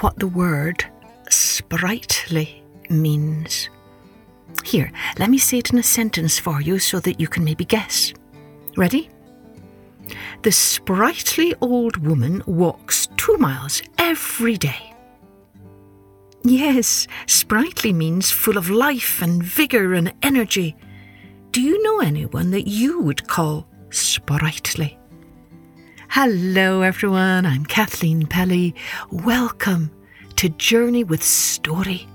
what the word sprightly means. Here, let me say it in a sentence for you so that you can maybe guess. Ready? The sprightly old woman walks two miles every day. Yes, sprightly means full of life and vigour and energy. Do you know anyone that you would call sprightly? Hello, everyone. I'm Kathleen Pelley. Welcome to Journey with Story.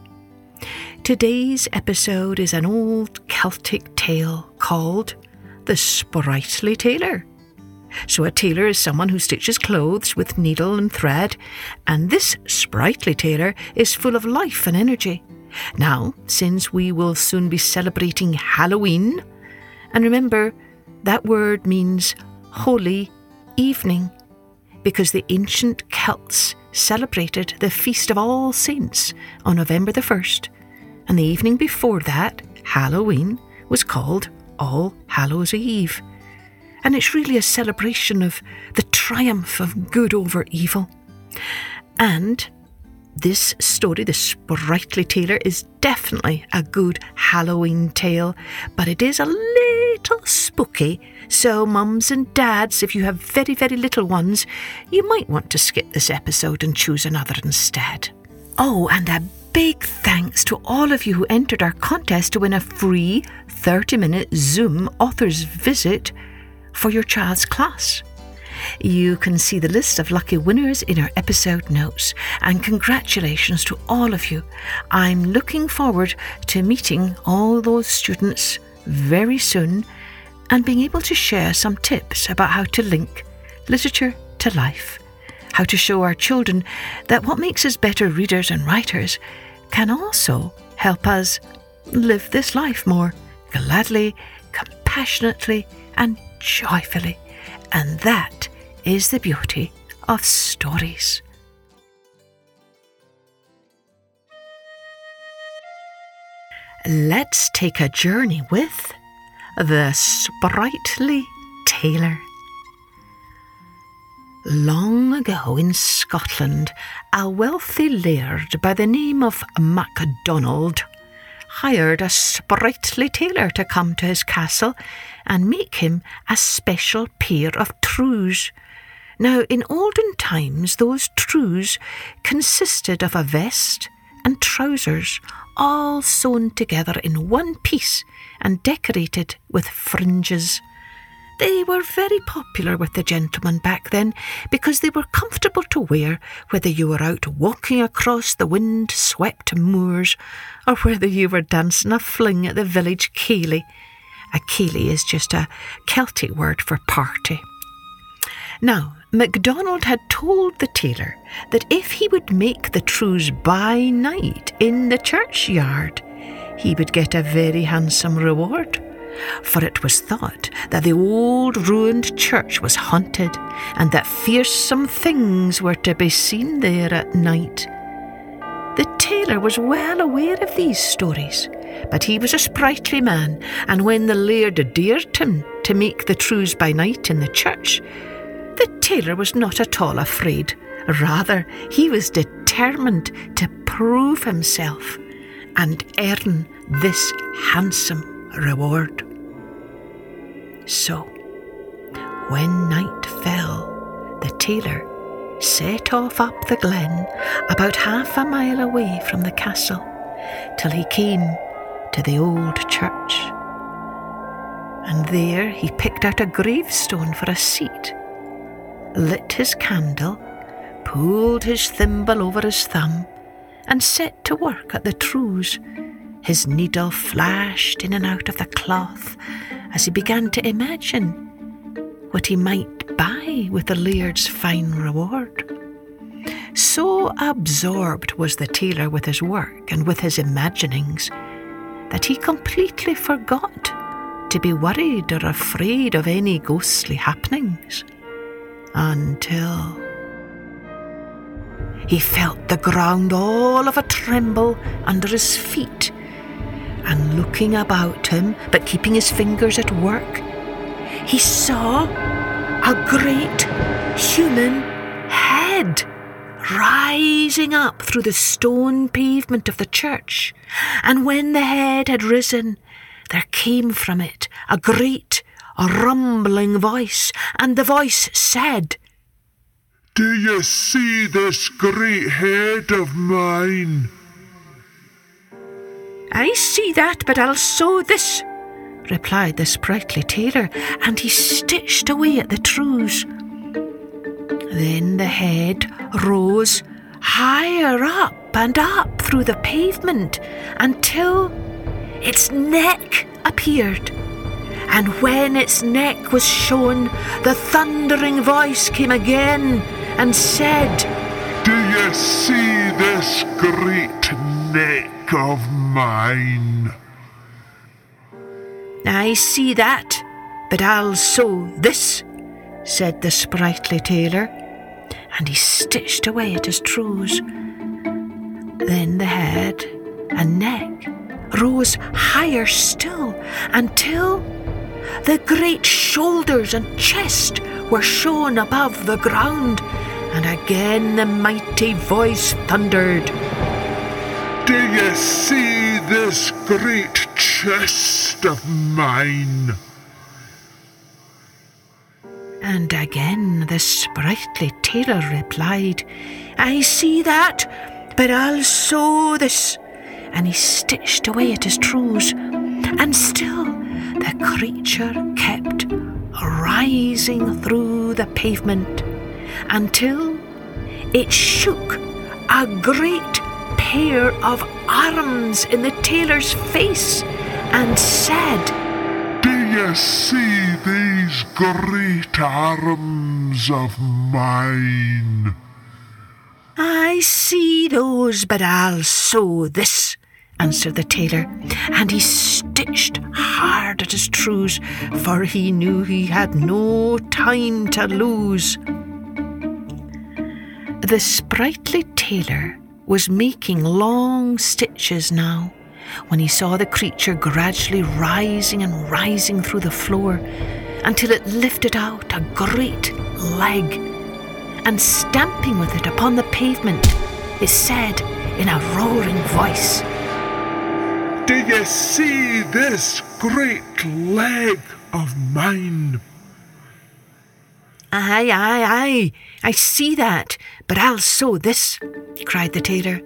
Today's episode is an old Celtic tale called The Sprightly Tailor. So, a tailor is someone who stitches clothes with needle and thread, and this sprightly tailor is full of life and energy. Now, since we will soon be celebrating Halloween, and remember, that word means holy evening, because the ancient Celts celebrated the Feast of All Saints on November the 1st, and the evening before that, Halloween, was called All Hallows Eve and it's really a celebration of the triumph of good over evil. And this story, The Sprightly Tailor, is definitely a good Halloween tale, but it is a little spooky. So, mums and dads, if you have very, very little ones, you might want to skip this episode and choose another instead. Oh, and a big thanks to all of you who entered our contest to win a free 30 minute Zoom author's visit for your child's class. You can see the list of lucky winners in our episode notes, and congratulations to all of you. I'm looking forward to meeting all those students very soon and being able to share some tips about how to link literature to life, how to show our children that what makes us better readers and writers can also help us live this life more gladly, compassionately, and joyfully. And that is the beauty of stories. Let's take a journey with the sprightly tailor. Long ago in Scotland, a wealthy laird by the name of MacDonald hired a sprightly tailor to come to his castle and make him a special pair of trews. Now, in olden times, those trews consisted of a vest and trousers, all sewn together in one piece and decorated with fringes. They were very popular with the gentlemen back then because they were comfortable to wear whether you were out walking across the wind swept moors or whether you were dancing a fling at the village ceilidh. A ceilidh is just a Celtic word for party. Now, MacDonald had told the tailor that if he would make the trews by night in the churchyard, he would get a very handsome reward for it was thought that the old ruined church was haunted and that fearsome things were to be seen there at night. The tailor was well aware of these stories, but he was a sprightly man, and when the laird dared him to make the trews by night in the church, the tailor was not at all afraid. Rather, he was determined to prove himself and earn this handsome reward. So, when night fell, the tailor set off up the glen about half a mile away from the castle till he came to the old church. And there he picked out a gravestone for a seat, lit his candle, pulled his thimble over his thumb, and set to work at the trews his needle flashed in and out of the cloth as he began to imagine what he might buy with the laird's fine reward. So absorbed was the tailor with his work and with his imaginings that he completely forgot to be worried or afraid of any ghostly happenings until he felt the ground all of a tremble under his feet and looking about him, but keeping his fingers at work, he saw a great human head rising up through the stone pavement of the church. And when the head had risen, there came from it a great rumbling voice, and the voice said, Do you see this great head of mine? I see that, but I'll sew this, replied the sprightly tailor, and he stitched away at the trews. Then the head rose higher up and up through the pavement until its neck appeared. And when its neck was shown, the thundering voice came again and said, Do you see this great neck of mine? I see that, but I'll sew this, said the sprightly tailor, and he stitched away at his trews. Then the head and neck rose higher still until the great shoulders and chest were shown above the ground, and again the mighty voice thundered. Do you see this great chest of mine? And again the sprightly tailor replied, I see that, but I'll sew this. And he stitched away at his trews, and still the creature kept rising through the pavement until it shook a great pair of arms in the tailor's face and said, Do you see these great arms of mine? I see those, but I'll sew this, answered the tailor, and he stitched hard at his trews, for he knew he had no time to lose. The sprightly tailor was making long stitches now when he saw the creature gradually rising and rising through the floor until it lifted out a great leg and stamping with it upon the pavement, it said in a roaring voice, Do you see this great leg of mine? Aye, aye, aye, I see that, but I'll sew this, cried the tailor.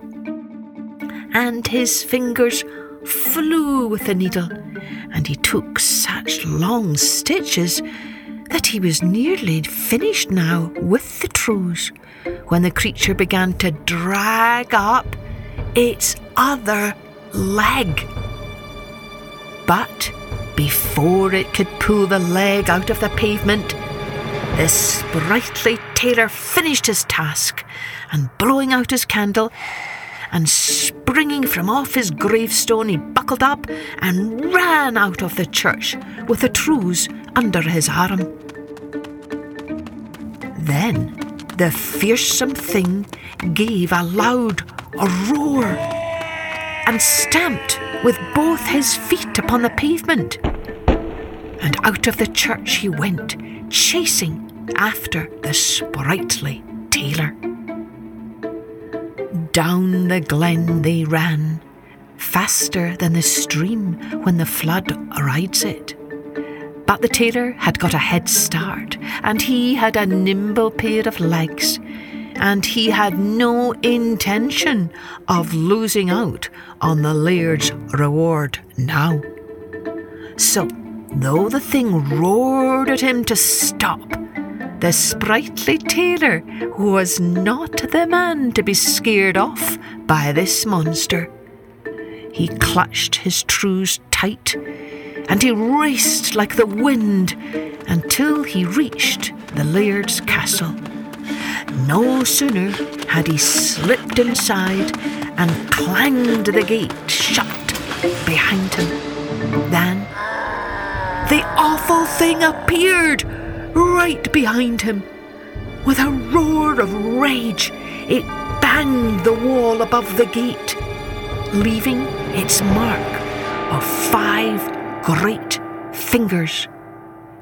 And his fingers flew with the needle, and he took such long stitches that he was nearly finished now with the trews when the creature began to drag up its other leg. But before it could pull the leg out of the pavement, the sprightly tailor finished his task, and blowing out his candle, and springing from off his gravestone, he buckled up and ran out of the church with the trews under his arm. Then the fearsome thing gave a loud roar and stamped with both his feet upon the pavement. And out of the church he went, chasing after the sprightly tailor. Down the glen they ran, faster than the stream when the flood rides it. But the tailor had got a head start, and he had a nimble pair of legs, and he had no intention of losing out on the laird's reward now. So, though the thing roared at him to stop, the sprightly tailor was not the man to be scared off by this monster. He clutched his trews tight and he raced like the wind until he reached the laird's castle. No sooner had he slipped inside and clanged the gate shut behind him than the awful thing appeared right behind him. With a roar of rage, it banged the wall above the gate, leaving its mark of five great fingers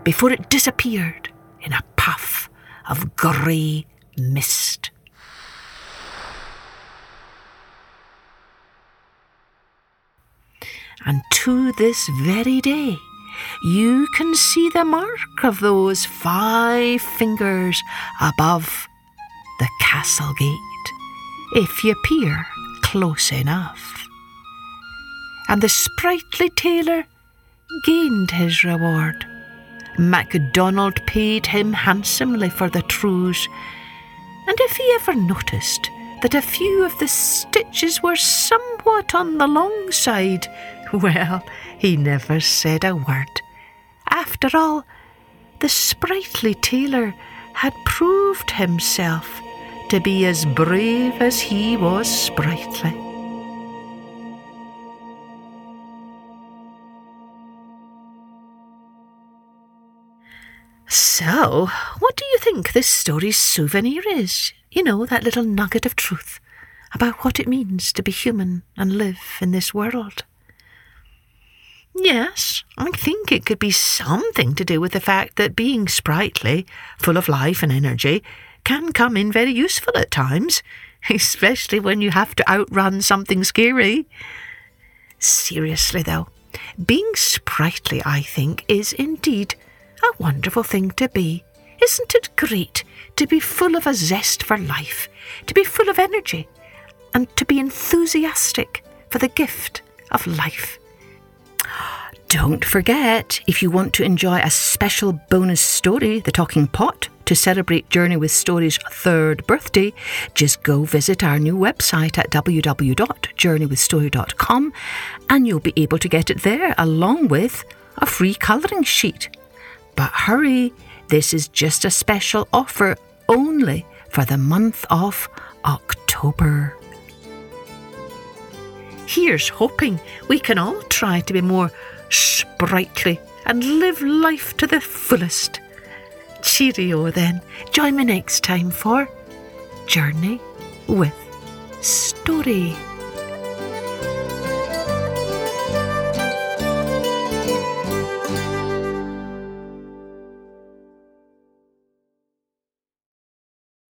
before it disappeared in a puff of grey mist. And to this very day, you can see the mark of those five fingers above the castle gate if you peer close enough. And the sprightly tailor gained his reward. MacDonald paid him handsomely for the trews and if he ever noticed that a few of the stitches were somewhat on the long side, well, he never said a word. After all, the sprightly tailor had proved himself to be as brave as he was sprightly. So, what do you think this story's souvenir is? You know, that little nugget of truth about what it means to be human and live in this world. Yes, I think it could be something to do with the fact that being sprightly, full of life and energy, can come in very useful at times, especially when you have to outrun something scary. Seriously, though, being sprightly, I think, is indeed a wonderful thing to be. Isn't it great to be full of a zest for life, to be full of energy, and to be enthusiastic for the gift of life? Don't forget, if you want to enjoy a special bonus story, The Talking Pot, to celebrate Journey with Stories' third birthday, just go visit our new website at www.journeywithstory.com and you'll be able to get it there along with a free colouring sheet. But hurry, this is just a special offer only for the month of October. Here's hoping we can all try to be more sprightly and live life to the fullest. Cheerio then. Join me next time for Journey with Story.